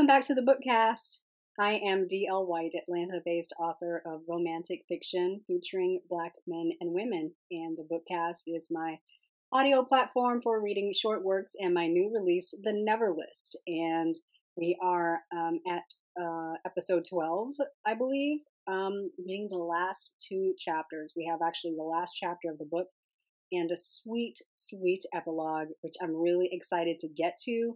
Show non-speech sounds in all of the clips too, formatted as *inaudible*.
Welcome back to the Bookcast. I am D.L. White, Atlanta based author of romantic fiction featuring Black men and women, and the Bookcast is my audio platform for reading short works and my new release, The Never List. And we are um, at uh, episode 12, I believe, um, reading the last two chapters. We have actually the last chapter of the book and a sweet, sweet epilogue, which I'm really excited to get to.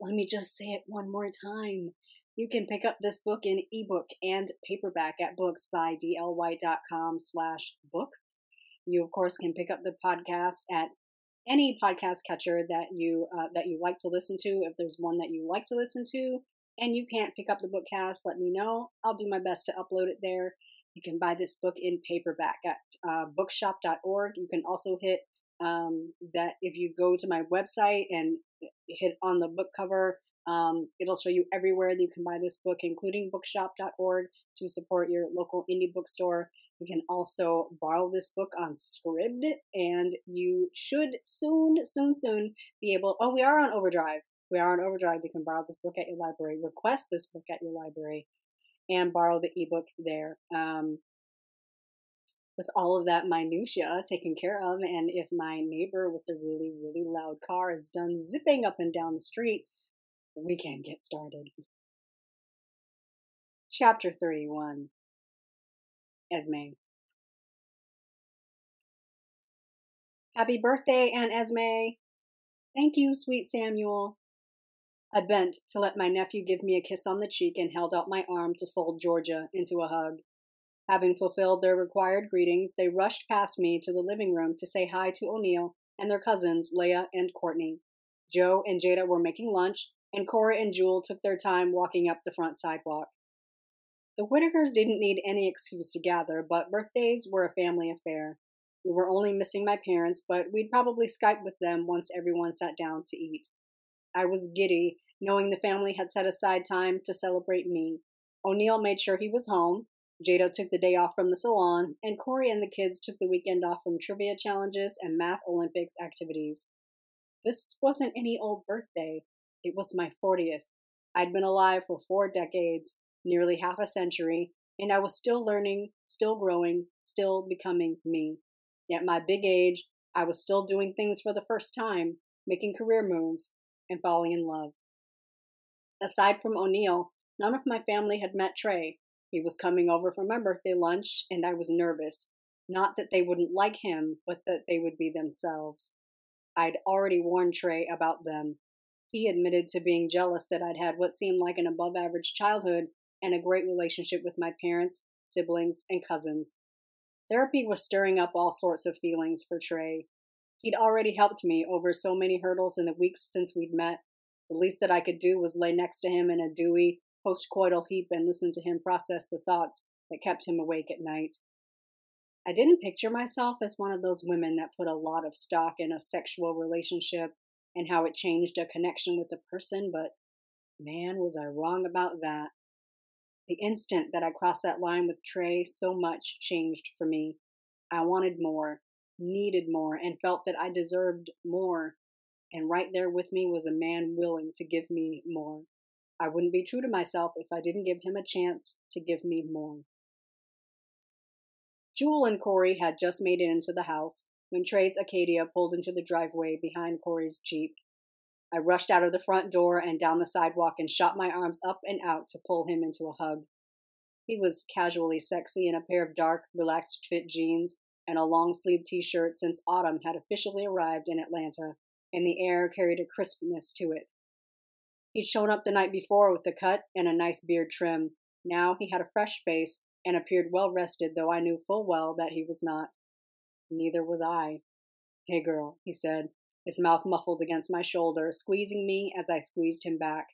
Let me just say it one more time. You can pick up this book in ebook and paperback at booksbydlwhite.com slash books. You, of course, can pick up the podcast at any podcast catcher that you uh, that you like to listen to. If there's one that you like to listen to, and you can't pick up the bookcast, let me know. I'll do my best to upload it there. You can buy this book in paperback at uh, bookshop.org. You can also hit um, that if you go to my website and hit on the book cover, um, it'll show you everywhere that you can buy this book, including bookshop.org to support your local indie bookstore. You can also borrow this book on Scribd, and you should soon, soon, soon be able. Oh, we are on Overdrive. We are on Overdrive. You can borrow this book at your library, request this book at your library, and borrow the ebook there. Um, with all of that minutia taken care of, and if my neighbor with the really, really loud car is done zipping up and down the street, we can get started. Chapter 31 Esme. Happy birthday, Aunt Esme! Thank you, sweet Samuel. I bent to let my nephew give me a kiss on the cheek and held out my arm to fold Georgia into a hug. Having fulfilled their required greetings, they rushed past me to the living room to say hi to O'Neill and their cousins, Leah and Courtney. Joe and Jada were making lunch, and Corey and Jewel took their time walking up the front sidewalk. The Whitakers didn't need any excuse to gather, but birthdays were a family affair. We were only missing my parents, but we'd probably Skype with them once everyone sat down to eat. I was giddy, knowing the family had set aside time to celebrate me. O'Neill made sure he was home. Jada took the day off from the salon, and Corey and the kids took the weekend off from trivia challenges and math Olympics activities. This wasn't any old birthday. It was my 40th. I'd been alive for four decades, nearly half a century, and I was still learning, still growing, still becoming me. At my big age, I was still doing things for the first time, making career moves, and falling in love. Aside from O'Neill, none of my family had met Trey. He was coming over for my birthday lunch, and I was nervous. Not that they wouldn't like him, but that they would be themselves. I'd already warned Trey about them. He admitted to being jealous that I'd had what seemed like an above average childhood and a great relationship with my parents, siblings, and cousins. Therapy was stirring up all sorts of feelings for Trey. He'd already helped me over so many hurdles in the weeks since we'd met. The least that I could do was lay next to him in a dewy, postcoital heap and listen to him process the thoughts that kept him awake at night. I didn't picture myself as one of those women that put a lot of stock in a sexual relationship and how it changed a connection with a person, but man, was I wrong about that. The instant that I crossed that line with Trey, so much changed for me. I wanted more, needed more, and felt that I deserved more. And right there with me was a man willing to give me more. I wouldn't be true to myself if I didn't give him a chance to give me more. Jewel and Corey had just made it into the house when Trey's Acadia pulled into the driveway behind Corey's Jeep. I rushed out of the front door and down the sidewalk and shot my arms up and out to pull him into a hug. He was casually sexy in a pair of dark, relaxed fit jeans and a long sleeved t shirt since autumn had officially arrived in Atlanta, and the air carried a crispness to it. He'd shown up the night before with a cut and a nice beard trim. Now he had a fresh face and appeared well rested, though I knew full well that he was not. Neither was I. Hey, girl, he said, his mouth muffled against my shoulder, squeezing me as I squeezed him back.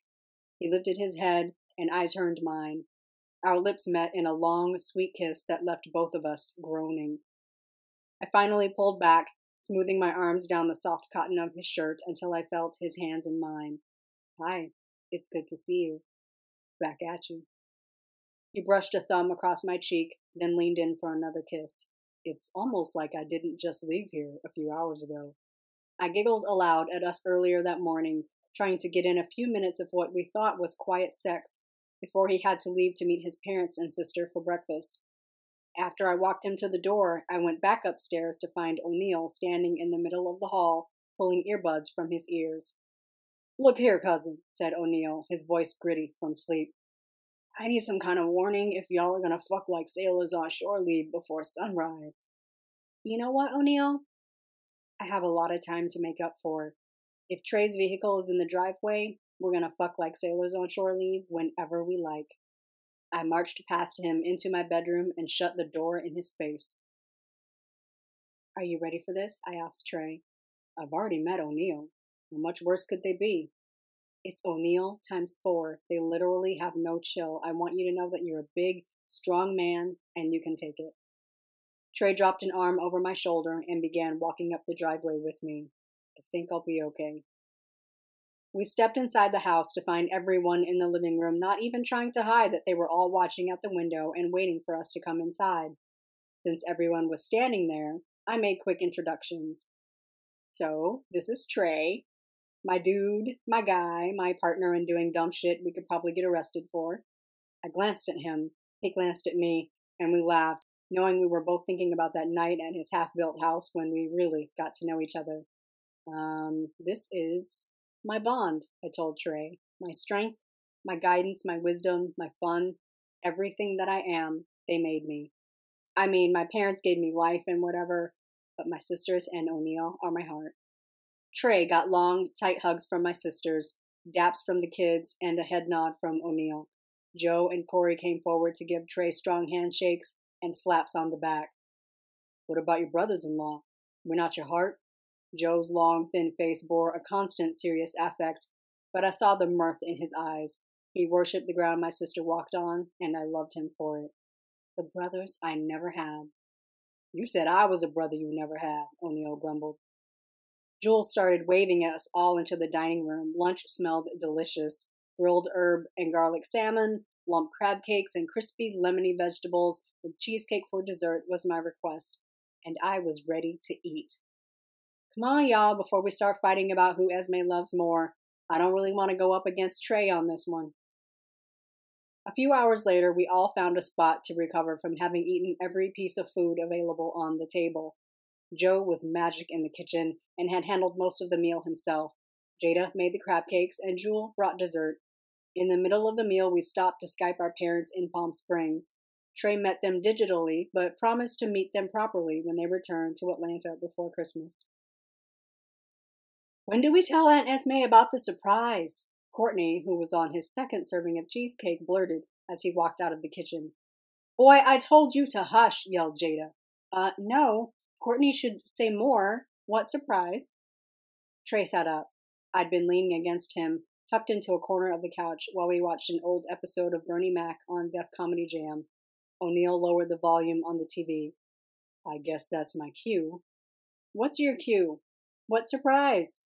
He lifted his head, and I turned mine. Our lips met in a long, sweet kiss that left both of us groaning. I finally pulled back, smoothing my arms down the soft cotton of his shirt until I felt his hands in mine. Hi, it's good to see you. Back at you. He brushed a thumb across my cheek, then leaned in for another kiss. It's almost like I didn't just leave here a few hours ago. I giggled aloud at us earlier that morning, trying to get in a few minutes of what we thought was quiet sex before he had to leave to meet his parents and sister for breakfast. After I walked him to the door, I went back upstairs to find O'Neill standing in the middle of the hall, pulling earbuds from his ears. Look here, cousin, said O'Neill, his voice gritty from sleep. I need some kind of warning if y'all are gonna fuck like sailors on shore leave before sunrise. You know what, O'Neill? I have a lot of time to make up for. If Trey's vehicle is in the driveway, we're gonna fuck like sailors on shore leave whenever we like. I marched past him into my bedroom and shut the door in his face. Are you ready for this? I asked Trey. I've already met O'Neill. How much worse could they be? It's O'Neill times four. They literally have no chill. I want you to know that you're a big, strong man and you can take it. Trey dropped an arm over my shoulder and began walking up the driveway with me. I think I'll be okay. We stepped inside the house to find everyone in the living room, not even trying to hide that they were all watching out the window and waiting for us to come inside. Since everyone was standing there, I made quick introductions. So, this is Trey, my dude, my guy, my partner in doing dumb shit we could probably get arrested for. I glanced at him, he glanced at me, and we laughed, knowing we were both thinking about that night at his half built house when we really got to know each other. Um, this is my bond, I told Trey. My strength, my guidance, my wisdom, my fun, everything that I am, they made me. I mean, my parents gave me life and whatever, but my sisters and O'Neill are my heart. Trey got long, tight hugs from my sisters, daps from the kids, and a head nod from O'Neill. Joe and Corey came forward to give Trey strong handshakes and slaps on the back. What about your brothers in law? We're not your heart? Joe's long, thin face bore a constant serious affect, but I saw the mirth in his eyes. He worshipped the ground my sister walked on, and I loved him for it. The brothers I never had. You said I was a brother you never had, O'Neill grumbled. Jules started waving us all into the dining room. Lunch smelled delicious grilled herb and garlic salmon, lump crab cakes, and crispy lemony vegetables with cheesecake for dessert was my request, and I was ready to eat. Come on, y'all, before we start fighting about who Esme loves more. I don't really want to go up against Trey on this one. A few hours later, we all found a spot to recover from having eaten every piece of food available on the table. Joe was magic in the kitchen and had handled most of the meal himself. Jada made the crab cakes, and Jewel brought dessert. In the middle of the meal, we stopped to Skype our parents in Palm Springs. Trey met them digitally, but promised to meet them properly when they returned to Atlanta before Christmas. When do we tell Aunt Esme about the surprise? Courtney, who was on his second serving of cheesecake, blurted as he walked out of the kitchen. Boy, I told you to hush, yelled Jada. Uh, no. Courtney should say more. What surprise? Trey sat up. I'd been leaning against him, tucked into a corner of the couch while we watched an old episode of Bernie Mac on Def Comedy Jam. O'Neill lowered the volume on the TV. I guess that's my cue. What's your cue? What surprise?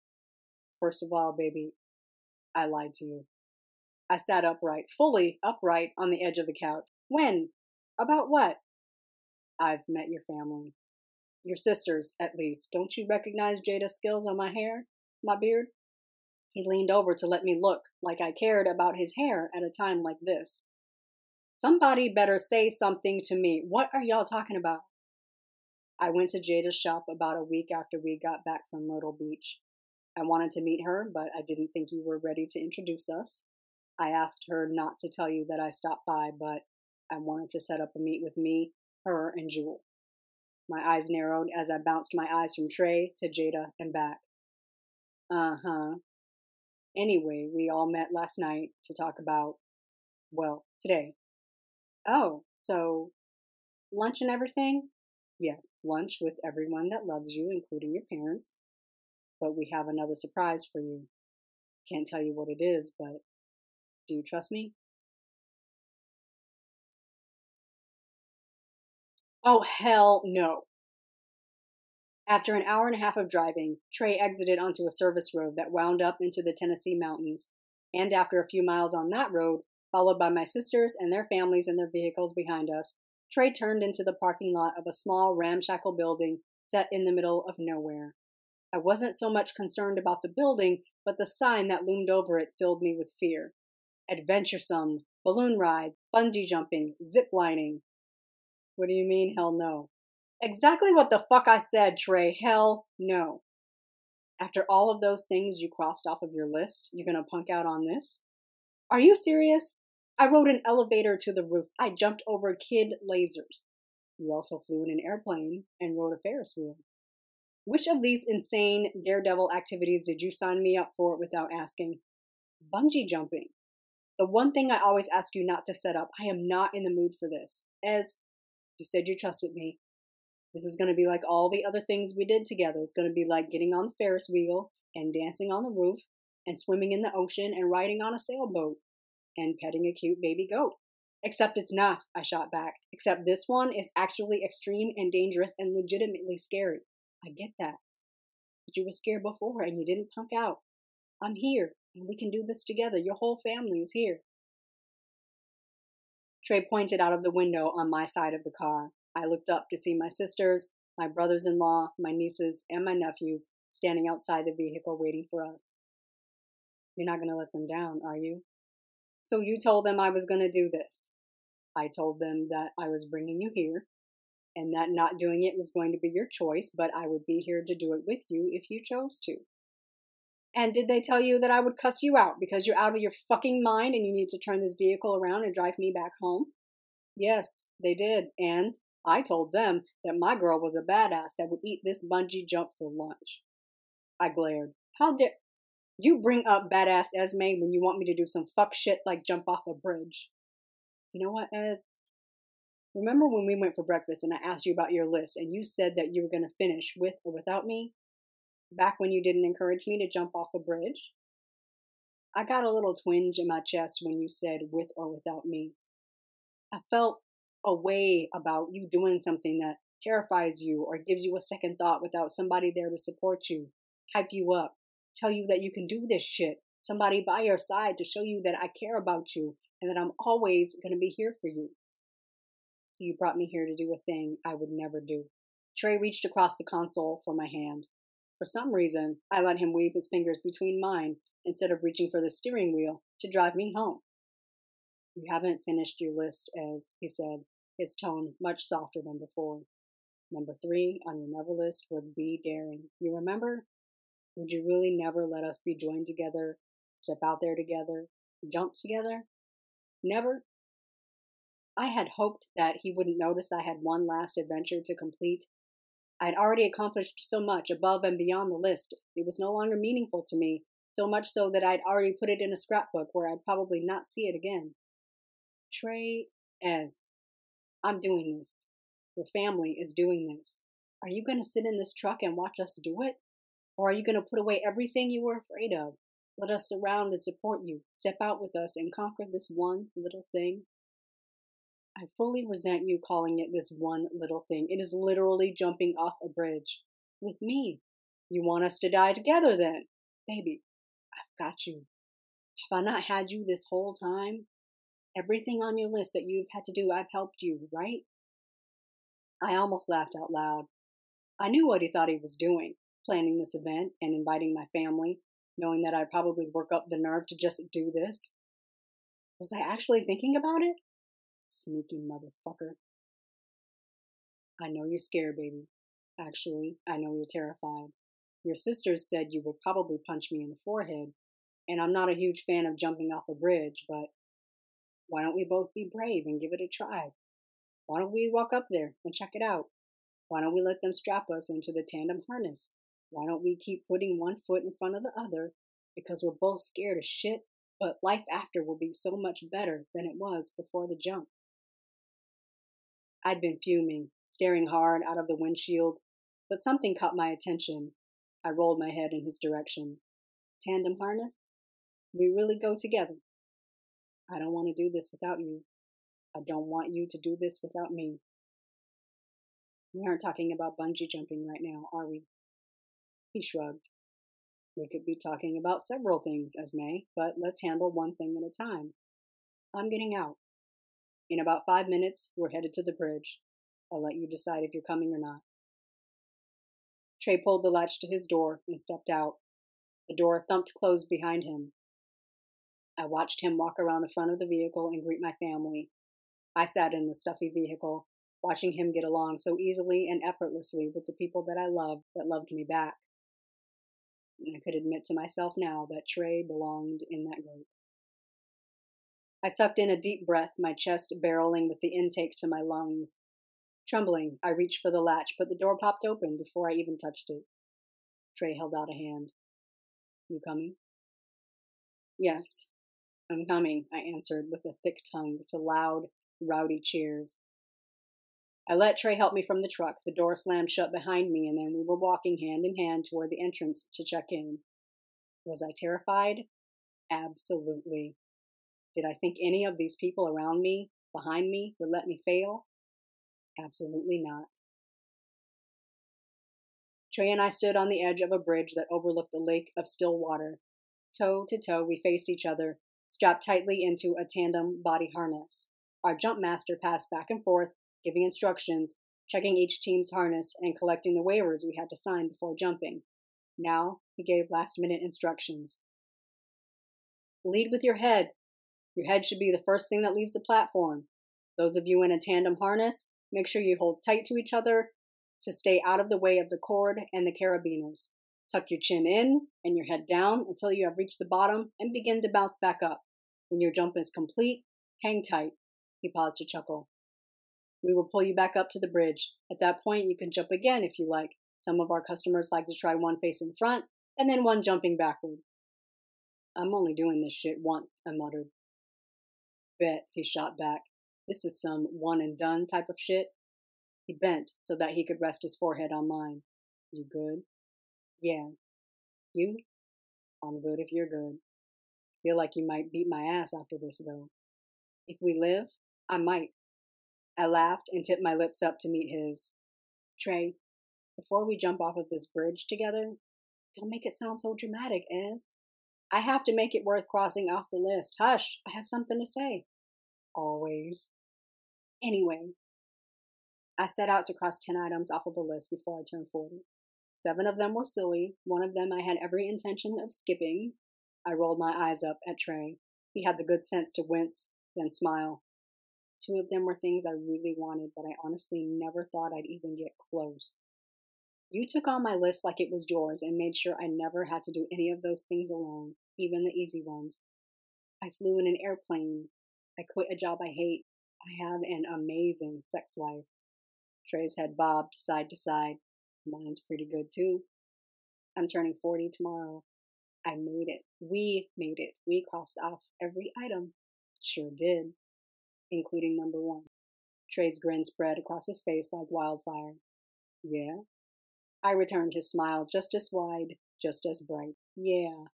First of all, baby, I lied to you. I sat upright, fully upright on the edge of the couch. When? About what? I've met your family. Your sisters, at least. Don't you recognize Jada's skills on my hair, my beard? He leaned over to let me look like I cared about his hair at a time like this. Somebody better say something to me. What are y'all talking about? I went to Jada's shop about a week after we got back from Myrtle Beach. I wanted to meet her, but I didn't think you were ready to introduce us. I asked her not to tell you that I stopped by, but I wanted to set up a meet with me, her, and Jewel. My eyes narrowed as I bounced my eyes from Trey to Jada and back. Uh huh. Anyway, we all met last night to talk about, well, today. Oh, so lunch and everything? Yes, lunch with everyone that loves you, including your parents but we have another surprise for you. Can't tell you what it is, but do you trust me? Oh, hell no. After an hour and a half of driving, Trey exited onto a service road that wound up into the Tennessee mountains, and after a few miles on that road, followed by my sisters and their families and their vehicles behind us, Trey turned into the parking lot of a small ramshackle building set in the middle of nowhere. I wasn't so much concerned about the building but the sign that loomed over it filled me with fear. Adventuresome, balloon ride, bungee jumping, zip lining. What do you mean, hell no? Exactly what the fuck I said, Trey. Hell no. After all of those things you crossed off of your list, you're gonna punk out on this? Are you serious? I rode an elevator to the roof. I jumped over kid lasers. You also flew in an airplane and rode a Ferris wheel. Which of these insane daredevil activities did you sign me up for without asking? Bungee jumping. The one thing I always ask you not to set up. I am not in the mood for this. As you said you trusted me. This is going to be like all the other things we did together. It's going to be like getting on the Ferris wheel and dancing on the roof and swimming in the ocean and riding on a sailboat and petting a cute baby goat. Except it's not, I shot back. Except this one is actually extreme and dangerous and legitimately scary. I get that. But you were scared before and you didn't punk out. I'm here and we can do this together. Your whole family is here. Trey pointed out of the window on my side of the car. I looked up to see my sisters, my brothers in law, my nieces, and my nephews standing outside the vehicle waiting for us. You're not going to let them down, are you? So you told them I was going to do this. I told them that I was bringing you here and that not doing it was going to be your choice, but I would be here to do it with you if you chose to. And did they tell you that I would cuss you out because you're out of your fucking mind and you need to turn this vehicle around and drive me back home? Yes, they did. And I told them that my girl was a badass that would eat this bungee jump for lunch. I glared. How dare you bring up badass Esme when you want me to do some fuck shit like jump off a bridge? You know what, Ez? Remember when we went for breakfast and I asked you about your list and you said that you were going to finish with or without me? Back when you didn't encourage me to jump off a bridge? I got a little twinge in my chest when you said with or without me. I felt a way about you doing something that terrifies you or gives you a second thought without somebody there to support you, hype you up, tell you that you can do this shit, somebody by your side to show you that I care about you and that I'm always going to be here for you. So you brought me here to do a thing I would never do. Trey reached across the console for my hand. For some reason, I let him weave his fingers between mine instead of reaching for the steering wheel to drive me home. You haven't finished your list, Ez, he said, his tone much softer than before. Number three on your never list was be daring. You remember? Would you really never let us be joined together, step out there together, jump together? Never? I had hoped that he wouldn't notice I had one last adventure to complete. I had already accomplished so much above and beyond the list, it was no longer meaningful to me, so much so that I'd already put it in a scrapbook where I'd probably not see it again. Trey as I'm doing this. Your family is doing this. Are you going to sit in this truck and watch us do it? Or are you going to put away everything you were afraid of? Let us surround and support you. Step out with us and conquer this one little thing I fully resent you calling it this one little thing. It is literally jumping off a bridge with me. You want us to die together then? Baby, I've got you. Have I not had you this whole time? Everything on your list that you've had to do, I've helped you, right? I almost laughed out loud. I knew what he thought he was doing, planning this event and inviting my family, knowing that I'd probably work up the nerve to just do this. Was I actually thinking about it? Sneaky motherfucker. I know you're scared, baby. Actually, I know you're terrified. Your sisters said you would probably punch me in the forehead, and I'm not a huge fan of jumping off a bridge, but why don't we both be brave and give it a try? Why don't we walk up there and check it out? Why don't we let them strap us into the tandem harness? Why don't we keep putting one foot in front of the other because we're both scared as shit but life after will be so much better than it was before the jump. I'd been fuming, staring hard out of the windshield, but something caught my attention. I rolled my head in his direction. Tandem harness? We really go together. I don't want to do this without you. I don't want you to do this without me. We aren't talking about bungee jumping right now, are we? He shrugged. We could be talking about several things, Esme, but let's handle one thing at a time. I'm getting out. In about five minutes, we're headed to the bridge. I'll let you decide if you're coming or not. Trey pulled the latch to his door and stepped out. The door thumped closed behind him. I watched him walk around the front of the vehicle and greet my family. I sat in the stuffy vehicle, watching him get along so easily and effortlessly with the people that I loved that loved me back. And I could admit to myself now that Trey belonged in that group. I sucked in a deep breath, my chest barreling with the intake to my lungs. Trembling, I reached for the latch, but the door popped open before I even touched it. Trey held out a hand. You coming? Yes, I'm coming, I answered with a thick tongue to loud, rowdy cheers. I let Trey help me from the truck. The door slammed shut behind me, and then we were walking hand in hand toward the entrance to check in. Was I terrified? Absolutely. Did I think any of these people around me, behind me, would let me fail? Absolutely not. Trey and I stood on the edge of a bridge that overlooked a lake of still water. Toe to toe, we faced each other, strapped tightly into a tandem body harness. Our jump master passed back and forth, giving instructions, checking each team's harness, and collecting the waivers we had to sign before jumping. Now he gave last minute instructions. Lead with your head. Your head should be the first thing that leaves the platform. Those of you in a tandem harness, make sure you hold tight to each other to stay out of the way of the cord and the carabiners. Tuck your chin in and your head down until you have reached the bottom and begin to bounce back up. When your jump is complete, hang tight. He paused to chuckle. We will pull you back up to the bridge. At that point, you can jump again if you like. Some of our customers like to try one facing front and then one jumping backward. I'm only doing this shit once, I muttered. Bet, he shot back. This is some one and done type of shit. He bent so that he could rest his forehead on mine. You good? Yeah. You? I'm good if you're good. Feel like you might beat my ass after this, though. If we live, I might. I laughed and tipped my lips up to meet his. Trey, before we jump off of this bridge together, don't make it sound so dramatic, Ez. I have to make it worth crossing off the list. Hush, I have something to say. Always. Anyway, I set out to cross 10 items off of the list before I turned 40. Seven of them were silly. One of them I had every intention of skipping. I rolled my eyes up at Trey. He had the good sense to wince, then smile. Two of them were things I really wanted, but I honestly never thought I'd even get close. You took on my list like it was yours and made sure I never had to do any of those things alone, even the easy ones. I flew in an airplane. I quit a job I hate. I have an amazing sex life. Trey's head bobbed side to side. Mine's pretty good too. I'm turning 40 tomorrow. I made it. We made it. We crossed off every item. Sure did, including number one. Trey's grin spread across his face like wildfire. Yeah? I returned his smile just as wide, just as bright. Yeah.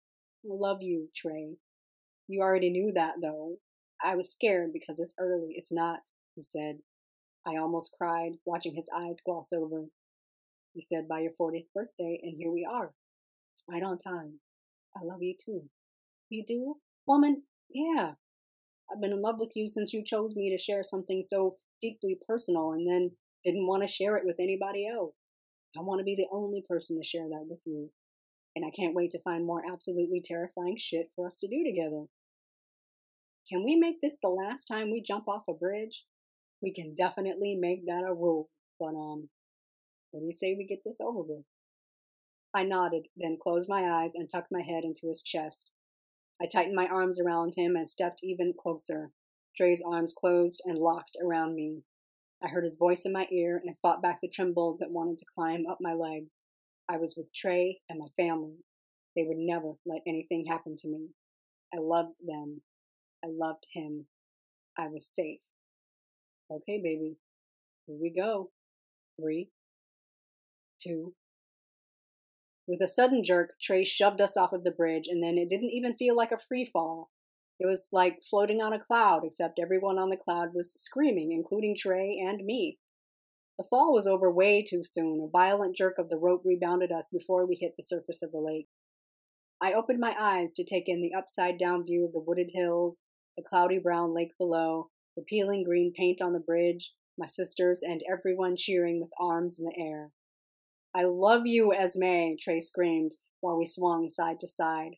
Love you, Trey. You already knew that, though. I was scared because it's early. It's not, he said. I almost cried, watching his eyes gloss over. He said, by your 40th birthday, and here we are. It's right on time. I love you too. You do? Woman, yeah. I've been in love with you since you chose me to share something so deeply personal and then didn't want to share it with anybody else. I want to be the only person to share that with you. And I can't wait to find more absolutely terrifying shit for us to do together. Can we make this the last time we jump off a bridge? We can definitely make that a rule. But, um, what do you say we get this over with? I nodded, then closed my eyes and tucked my head into his chest. I tightened my arms around him and stepped even closer. Trey's arms closed and locked around me. I heard his voice in my ear and fought back the tremble that wanted to climb up my legs. I was with Trey and my family. They would never let anything happen to me. I loved them. I loved him. I was safe. Okay, baby. Here we go. Three, two. With a sudden jerk, Trey shoved us off of the bridge, and then it didn't even feel like a free fall. It was like floating on a cloud, except everyone on the cloud was screaming, including Trey and me. The fall was over way too soon. A violent jerk of the rope rebounded us before we hit the surface of the lake. I opened my eyes to take in the upside down view of the wooded hills, the cloudy brown lake below, the peeling green paint on the bridge, my sisters, and everyone cheering with arms in the air. I love you, Esme, Trey screamed. while we swung side to side.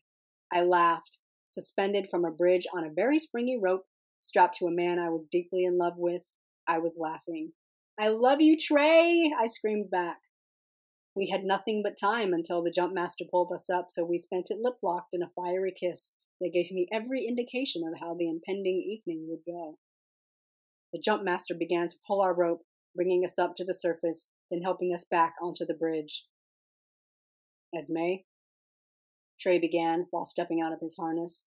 I laughed, suspended from a bridge on a very springy rope strapped to a man I was deeply in love with. I was laughing. I love you, Trey! I screamed back. We had nothing but time until the jump master pulled us up, so we spent it lip locked in a fiery kiss that gave me every indication of how the impending evening would go. The jump master began to pull our rope, bringing us up to the surface, then helping us back onto the bridge. Esme, Trey began while stepping out of his harness,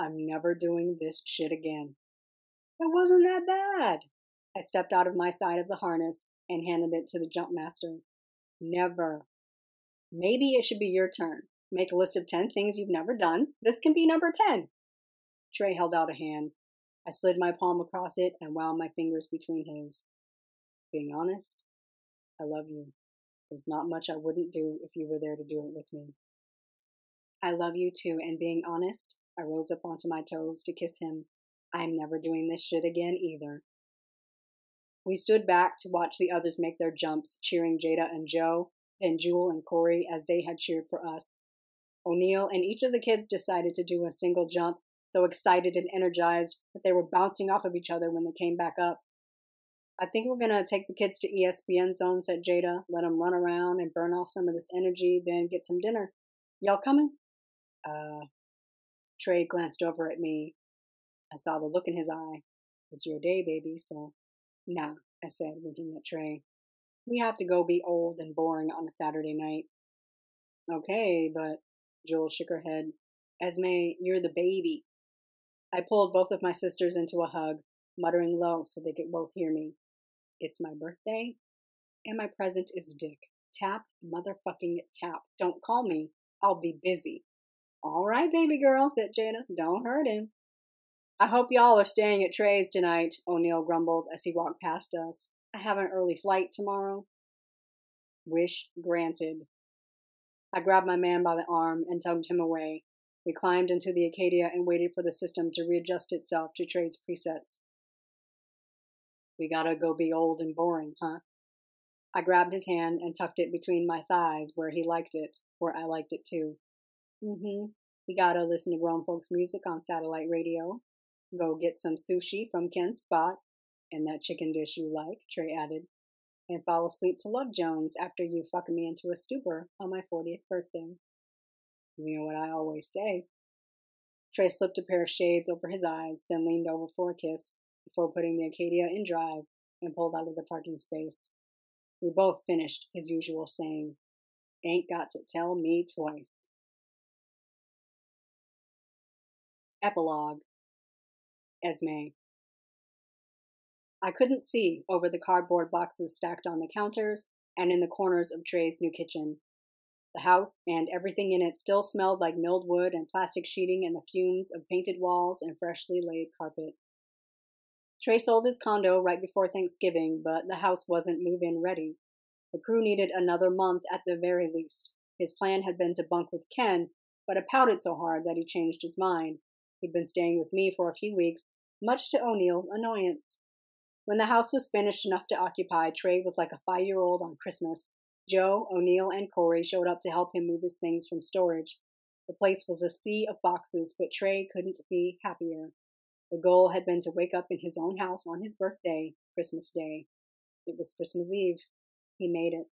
I'm never doing this shit again. It wasn't that bad. I stepped out of my side of the harness and handed it to the jump master. Never. Maybe it should be your turn. Make a list of 10 things you've never done. This can be number 10. Trey held out a hand. I slid my palm across it and wound my fingers between his. Being honest, I love you. There's not much I wouldn't do if you were there to do it with me. I love you too, and being honest, I rose up onto my toes to kiss him. I'm never doing this shit again either. We stood back to watch the others make their jumps, cheering Jada and Joe, then Jewel and Corey as they had cheered for us. O'Neill and each of the kids decided to do a single jump, so excited and energized that they were bouncing off of each other when they came back up. I think we're going to take the kids to ESPN zone, said Jada. Let them run around and burn off some of this energy, then get some dinner. Y'all coming? Uh, Trey glanced over at me. I saw the look in his eye. It's your day, baby, so Nah, I said, winking at Trey. We have to go be old and boring on a Saturday night. Okay, but Jewel shook her head. Esme, you're the baby. I pulled both of my sisters into a hug, muttering low so they could both hear me. It's my birthday, and my present is Dick. Tap, motherfucking tap. Don't call me. I'll be busy. All right, baby girl, said Jada. Don't hurt him. I hope y'all are staying at Trey's tonight, O'Neill grumbled as he walked past us. I have an early flight tomorrow. Wish granted. I grabbed my man by the arm and tugged him away. We climbed into the Acadia and waited for the system to readjust itself to Trey's presets. We gotta go be old and boring, huh? I grabbed his hand and tucked it between my thighs where he liked it, where I liked it too. Mm-hmm. We gotta listen to grown folks' music on satellite radio, Go get some sushi from Ken's spot and that chicken dish you like, Trey added, and fall asleep to Love Jones after you fuck me into a stupor on my 40th birthday. You know what I always say. Trey slipped a pair of shades over his eyes, then leaned over for a kiss before putting the Acadia in drive and pulled out of the parking space. We both finished his usual saying, Ain't got to tell me twice. Epilogue Esme. I couldn't see over the cardboard boxes stacked on the counters and in the corners of Trey's new kitchen. The house and everything in it still smelled like milled wood and plastic sheeting and the fumes of painted walls and freshly laid carpet. Trey sold his condo right before Thanksgiving, but the house wasn't move in ready. The crew needed another month at the very least. His plan had been to bunk with Ken, but it pouted so hard that he changed his mind. He'd been staying with me for a few weeks, much to O'Neill's annoyance. When the house was finished enough to occupy, Trey was like a five year old on Christmas. Joe, O'Neill, and Corey showed up to help him move his things from storage. The place was a sea of boxes, but Trey couldn't be happier. The goal had been to wake up in his own house on his birthday, Christmas Day. It was Christmas Eve. He made it.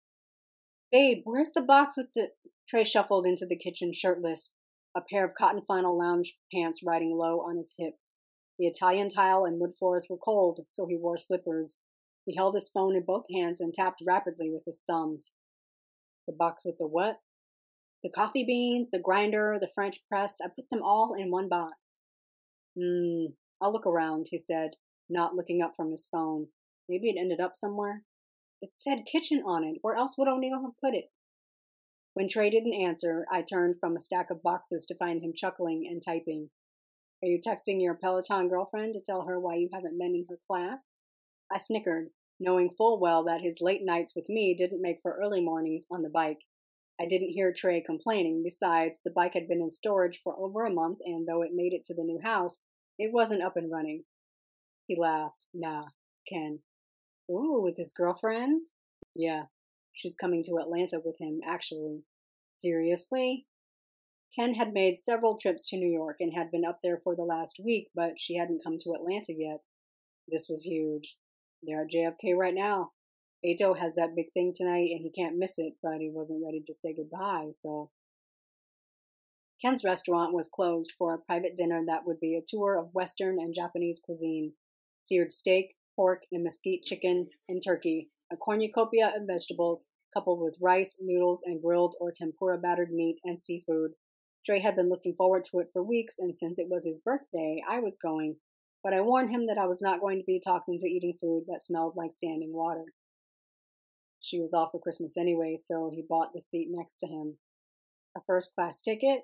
Babe, where's the box with the. Trey shuffled into the kitchen shirtless, a pair of cotton flannel lounge pants riding low on his hips. The Italian tile and wood floors were cold, so he wore slippers. He held his phone in both hands and tapped rapidly with his thumbs. The box with the what? The coffee beans, the grinder, the French press, I put them all in one box. Hmm, I'll look around, he said, not looking up from his phone. Maybe it ended up somewhere. It said kitchen on it. Where else would O'Neill have put it? When Trey didn't answer, I turned from a stack of boxes to find him chuckling and typing. Are you texting your Peloton girlfriend to tell her why you haven't been in her class? I snickered, knowing full well that his late nights with me didn't make for early mornings on the bike. I didn't hear Trey complaining. Besides, the bike had been in storage for over a month, and though it made it to the new house, it wasn't up and running. He laughed. Nah, it's Ken. Ooh, with his girlfriend? Yeah, she's coming to Atlanta with him, actually. Seriously? Ken had made several trips to New York and had been up there for the last week, but she hadn't come to Atlanta yet. This was huge. They're at JFK right now. Ato has that big thing tonight and he can't miss it, but he wasn't ready to say goodbye, so. Ken's restaurant was closed for a private dinner that would be a tour of Western and Japanese cuisine seared steak, pork, and mesquite chicken and turkey, a cornucopia of vegetables, coupled with rice, noodles, and grilled or tempura battered meat and seafood. Trey had been looking forward to it for weeks, and since it was his birthday, I was going, but I warned him that I was not going to be talking to eating food that smelled like standing water. She was off for Christmas anyway, so he bought the seat next to him. A first class ticket?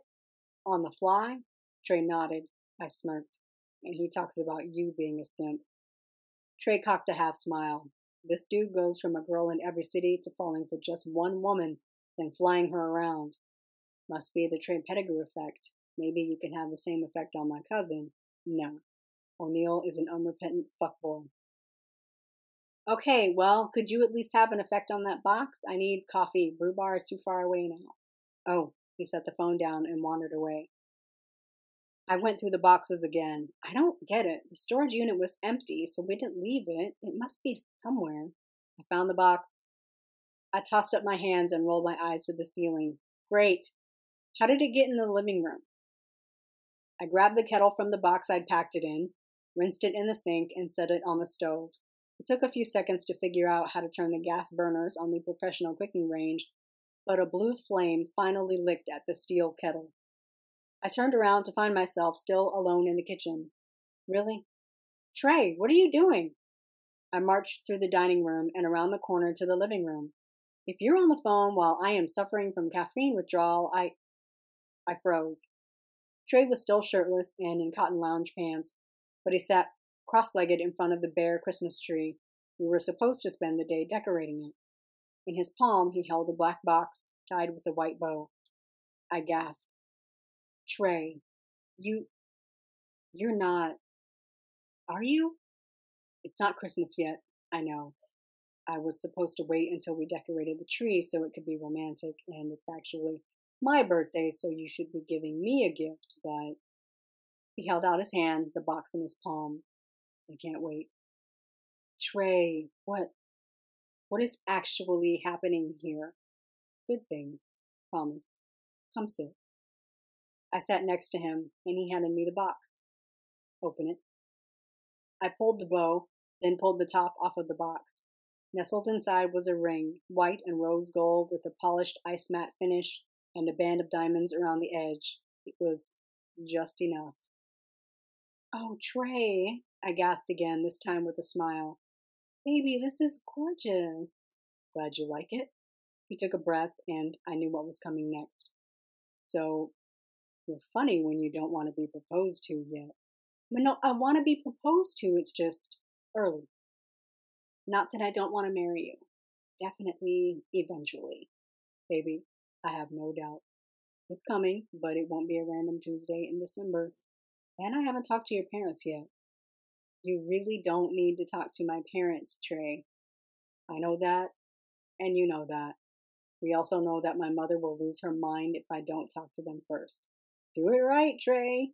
On the fly? Trey nodded. I smirked. And he talks about you being a simp. Trey cocked a half smile. This dude goes from a girl in every city to falling for just one woman, then flying her around. Must be the Trey Pettigrew effect. Maybe you can have the same effect on my cousin. No. O'Neill is an unrepentant fuckboy. Okay, well, could you at least have an effect on that box? I need coffee. Brew bar is too far away now. Oh, he set the phone down and wandered away. I went through the boxes again. I don't get it. The storage unit was empty, so we didn't leave it. It must be somewhere. I found the box. I tossed up my hands and rolled my eyes to the ceiling. Great. How did it get in the living room? I grabbed the kettle from the box I'd packed it in, rinsed it in the sink, and set it on the stove. It took a few seconds to figure out how to turn the gas burners on the professional cooking range, but a blue flame finally licked at the steel kettle. I turned around to find myself still alone in the kitchen. Really? Trey, what are you doing? I marched through the dining room and around the corner to the living room. If you're on the phone while I am suffering from caffeine withdrawal, I. I froze. Trey was still shirtless and in cotton lounge pants, but he sat cross legged in front of the bare Christmas tree. We were supposed to spend the day decorating it. In his palm, he held a black box tied with a white bow. I gasped. Trey, you. You're not. Are you? It's not Christmas yet, I know. I was supposed to wait until we decorated the tree so it could be romantic, and it's actually my birthday, so you should be giving me a gift, but. He held out his hand, the box in his palm. I can't wait. Trey, what? What is actually happening here? Good things, promise. Come sit. I sat next to him, and he handed me the box. Open it. I pulled the bow, then pulled the top off of the box. Nestled inside was a ring, white and rose gold, with a polished ice matte finish and a band of diamonds around the edge. It was just enough. Oh, Trey, I gasped again, this time with a smile. Baby, this is gorgeous. Glad you like it. He took a breath, and I knew what was coming next. So, you're funny when you don't want to be proposed to yet. But no, I want to be proposed to, it's just early. Not that I don't want to marry you. Definitely, eventually. Baby, I have no doubt. It's coming, but it won't be a random Tuesday in December. And I haven't talked to your parents yet. You really don't need to talk to my parents, Trey. I know that, and you know that. We also know that my mother will lose her mind if I don't talk to them first. Do it right, Trey.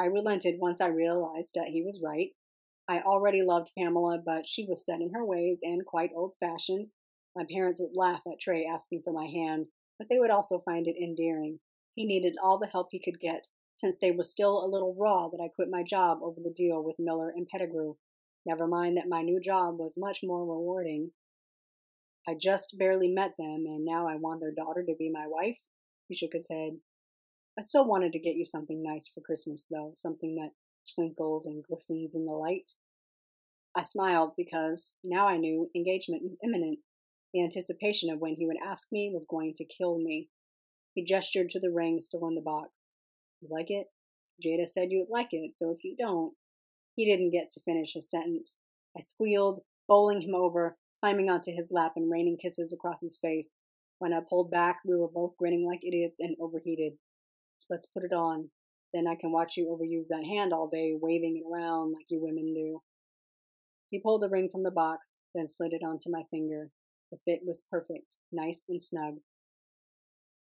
I relented once I realized that he was right. I already loved Pamela, but she was set in her ways and quite old fashioned. My parents would laugh at Trey asking for my hand, but they would also find it endearing. He needed all the help he could get, since they were still a little raw that I quit my job over the deal with Miller and Pettigrew. Never mind that my new job was much more rewarding. I just barely met them, and now I want their daughter to be my wife? He shook his head. I still wanted to get you something nice for Christmas, though, something that twinkles and glistens in the light. I smiled because now I knew engagement was imminent. The anticipation of when he would ask me was going to kill me. He gestured to the ring still in the box. You like it? Jada said you would like it, so if you don't. He didn't get to finish his sentence. I squealed, bowling him over, climbing onto his lap and raining kisses across his face. When I pulled back, we were both grinning like idiots and overheated. Let's put it on. Then I can watch you overuse that hand all day, waving it around like you women do. He pulled the ring from the box, then slid it onto my finger. The fit was perfect, nice and snug.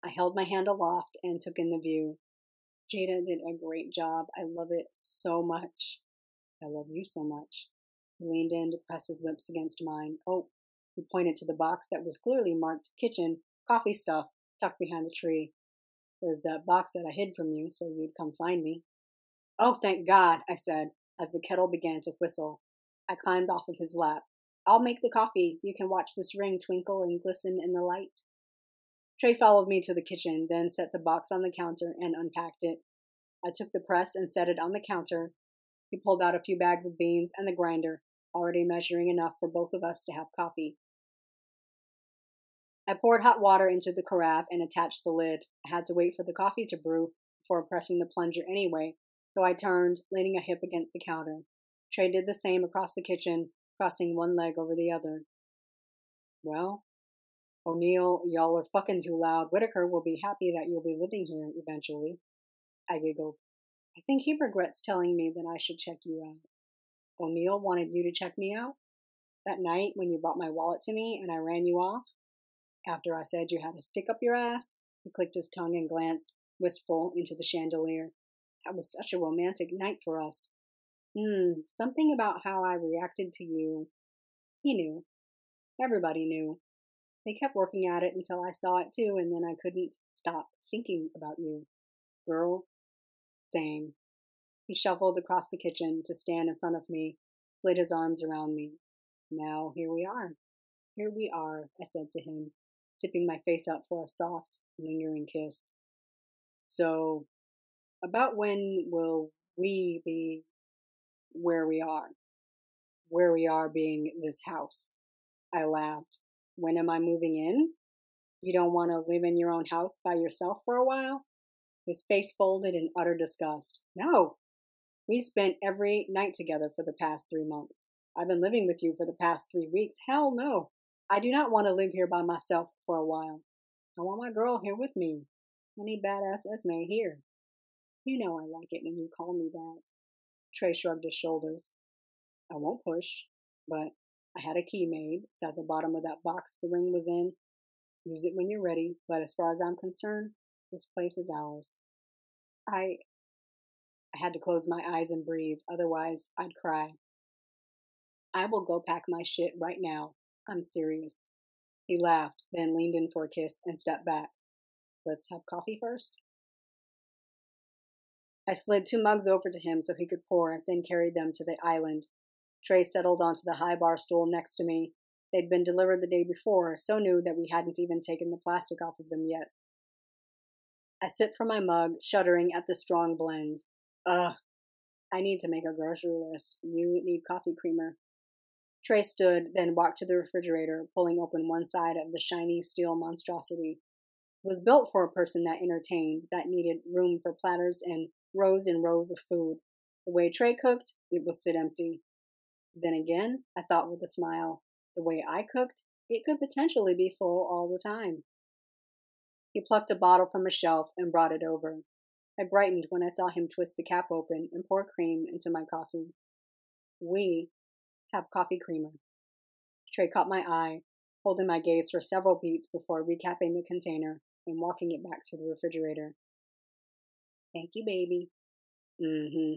I held my hand aloft and took in the view. Jada did a great job. I love it so much. I love you so much. He leaned in to press his lips against mine. Oh, he pointed to the box that was clearly marked kitchen, coffee stuff, tucked behind the tree. There's that box that I hid from you so you'd come find me. Oh, thank God, I said as the kettle began to whistle. I climbed off of his lap. I'll make the coffee. You can watch this ring twinkle and glisten in the light. Trey followed me to the kitchen, then set the box on the counter and unpacked it. I took the press and set it on the counter. He pulled out a few bags of beans and the grinder, already measuring enough for both of us to have coffee. I poured hot water into the carafe and attached the lid. I had to wait for the coffee to brew before pressing the plunger anyway, so I turned, leaning a hip against the counter. Trey did the same across the kitchen, crossing one leg over the other. Well, O'Neill, y'all are fucking too loud. Whitaker will be happy that you'll be living here eventually. I giggled. I think he regrets telling me that I should check you out. O'Neill wanted you to check me out? That night when you brought my wallet to me and I ran you off? After I said you had to stick up your ass? He clicked his tongue and glanced, wistful, into the chandelier. That was such a romantic night for us. Hmm, something about how I reacted to you. He knew. Everybody knew. They kept working at it until I saw it too, and then I couldn't stop thinking about you. Girl, same. He shuffled across the kitchen to stand in front of me, slid his arms around me. Now here we are. Here we are, I said to him, tipping my face up for a soft, lingering kiss. So, about when will we be where we are? Where we are being this house. I laughed. When am I moving in? You don't want to live in your own house by yourself for a while? His face folded in utter disgust. No. We've spent every night together for the past three months. I've been living with you for the past three weeks. Hell no. I do not want to live here by myself for a while. I want my girl here with me. Need badass Esme here. You know I like it when you call me that. Trey shrugged his shoulders. I won't push, but I had a key made. It's at the bottom of that box the ring was in. Use it when you're ready, but as far as I'm concerned, this place is ours. I I had to close my eyes and breathe, otherwise I'd cry. I will go pack my shit right now. I'm serious. He laughed, then leaned in for a kiss and stepped back. Let's have coffee first. I slid two mugs over to him so he could pour, then carried them to the island. Trey settled onto the high bar stool next to me. They'd been delivered the day before, so new that we hadn't even taken the plastic off of them yet. I sipped from my mug, shuddering at the strong blend. Ugh, I need to make a grocery list. You need coffee creamer. Trey stood, then walked to the refrigerator, pulling open one side of the shiny steel monstrosity. It was built for a person that entertained, that needed room for platters and rows and rows of food. The way Trey cooked, it would sit empty. Then again, I thought with a smile, the way I cooked, it could potentially be full all the time. He plucked a bottle from a shelf and brought it over. I brightened when I saw him twist the cap open and pour cream into my coffee. We have coffee creamer. Trey caught my eye, holding my gaze for several beats before recapping the container and walking it back to the refrigerator. Thank you, baby. Mm hmm.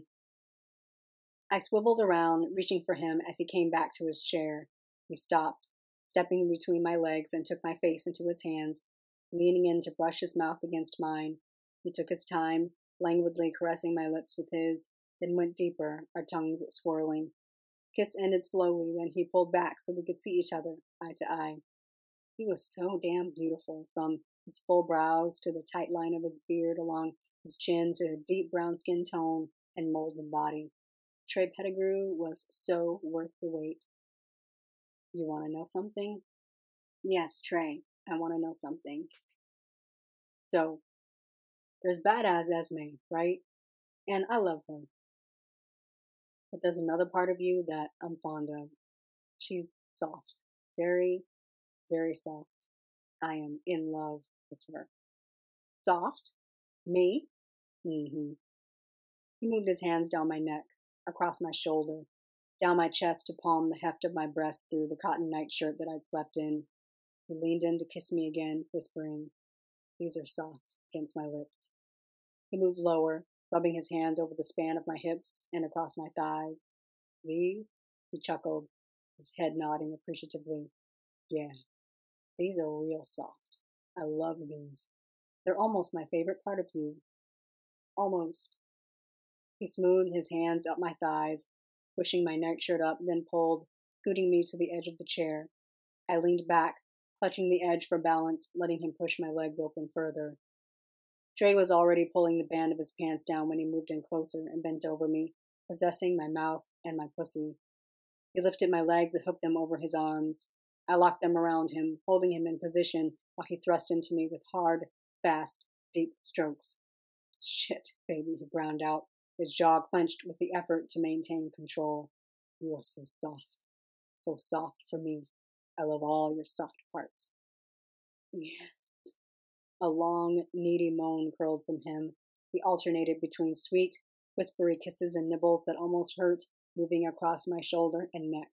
I swiveled around, reaching for him as he came back to his chair. He stopped, stepping between my legs, and took my face into his hands, leaning in to brush his mouth against mine. He took his time, languidly caressing my lips with his, then went deeper, our tongues swirling. Kiss ended slowly, then he pulled back so we could see each other, eye to eye. He was so damn beautiful, from his full brows to the tight line of his beard along his chin to deep brown skin tone and molded body. Trey Pettigrew was so worth the wait. You want to know something? Yes, Trey, I want to know something. So, there's badass Esme, right? And I love her. But there's another part of you that I'm fond of. She's soft. Very, very soft. I am in love with her. Soft? Me? Mm hmm. He moved his hands down my neck, across my shoulder, down my chest to palm the heft of my breast through the cotton nightshirt that I'd slept in. He leaned in to kiss me again, whispering, These are soft against my lips. He moved lower, rubbing his hands over the span of my hips and across my thighs. These? He chuckled, his head nodding appreciatively. Yeah, these are real soft. I love these. They're almost my favorite part of you. Almost. He smoothed his hands up my thighs, pushing my nightshirt up, then pulled, scooting me to the edge of the chair. I leaned back, clutching the edge for balance, letting him push my legs open further. Trey was already pulling the band of his pants down when he moved in closer and bent over me, possessing my mouth and my pussy. He lifted my legs and hooked them over his arms. I locked them around him, holding him in position while he thrust into me with hard, fast, deep strokes. Shit, baby, he ground out, his jaw clenched with the effort to maintain control. You are so soft, so soft for me. I love all your soft parts. Yes. A long, needy moan curled from him. He alternated between sweet, whispery kisses and nibbles that almost hurt, moving across my shoulder and neck.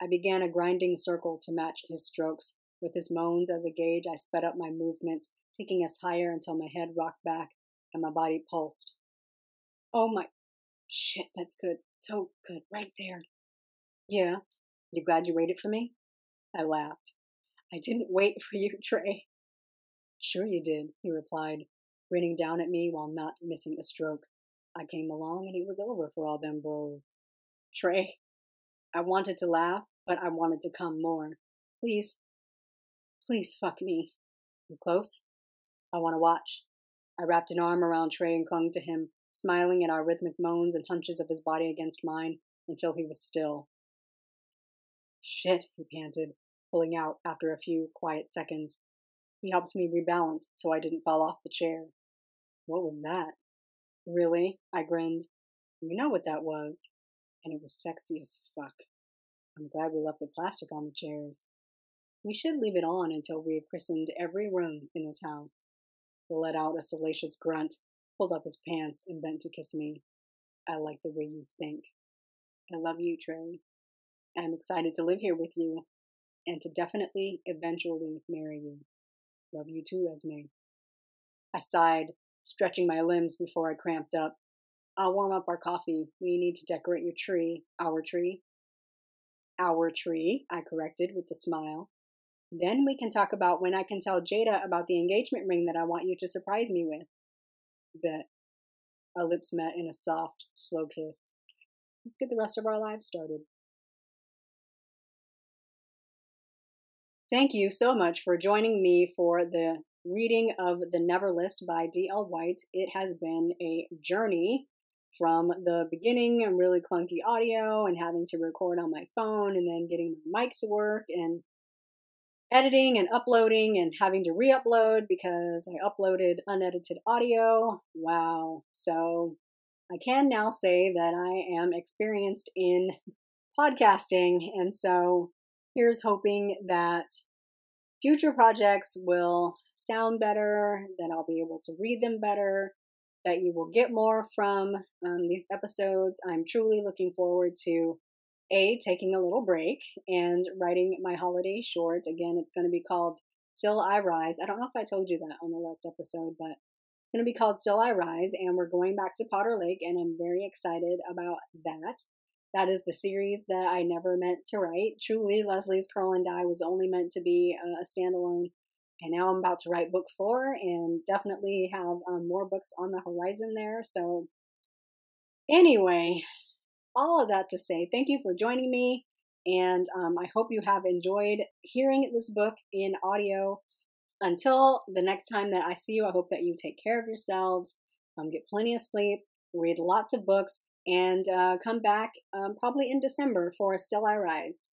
I began a grinding circle to match his strokes. With his moans as a gauge, I sped up my movements, taking us higher until my head rocked back and my body pulsed. Oh my shit, that's good. So good. Right there. Yeah. You glad you waited for me? I laughed. I didn't wait for you, *laughs* Trey. Sure you did, he replied, grinning down at me while not missing a stroke. I came along and it was over for all them bros. Trey, I wanted to laugh, but I wanted to come more. Please, please fuck me. You close? I want to watch. I wrapped an arm around Trey and clung to him, smiling at our rhythmic moans and hunches of his body against mine until he was still. Shit, he panted, pulling out after a few quiet seconds. He helped me rebalance so I didn't fall off the chair. What was that? Really? I grinned. You know what that was. And it was sexy as fuck. I'm glad we left the plastic on the chairs. We should leave it on until we have christened every room in this house. He let out a salacious grunt, pulled up his pants, and bent to kiss me. I like the way you think. I love you, Trey. I'm excited to live here with you and to definitely eventually marry you. Love you too, Esme. I sighed, stretching my limbs before I cramped up. I'll warm up our coffee. We need to decorate your tree. Our tree. Our tree, I corrected with a smile. Then we can talk about when I can tell Jada about the engagement ring that I want you to surprise me with. Bet. Our lips met in a soft, slow kiss. Let's get the rest of our lives started. Thank you so much for joining me for the reading of The Never List by D.L. White. It has been a journey from the beginning and really clunky audio and having to record on my phone and then getting my mic to work and editing and uploading and having to re upload because I uploaded unedited audio. Wow. So I can now say that I am experienced in podcasting. And so here's hoping that future projects will sound better, that I'll be able to read them better, that you will get more from um, these episodes. I'm truly looking forward to a taking a little break and writing my holiday short. Again, it's going to be called Still I Rise. I don't know if I told you that on the last episode, but it's going to be called Still I Rise, and we're going back to Potter Lake, and I'm very excited about that. That is the series that I never meant to write. Truly, Leslie's Curl and Die was only meant to be a, standalone. And now I'm about to write book four and definitely have um, more books on the horizon there. So, anyway, all of that to say, thank you for joining me. And um, I hope you have enjoyed hearing this book in audio. Until the next time that I see you, I hope that you take care of yourselves, um, get plenty of sleep, read lots of books, and uh, come back um, probably in December for Still I Rise.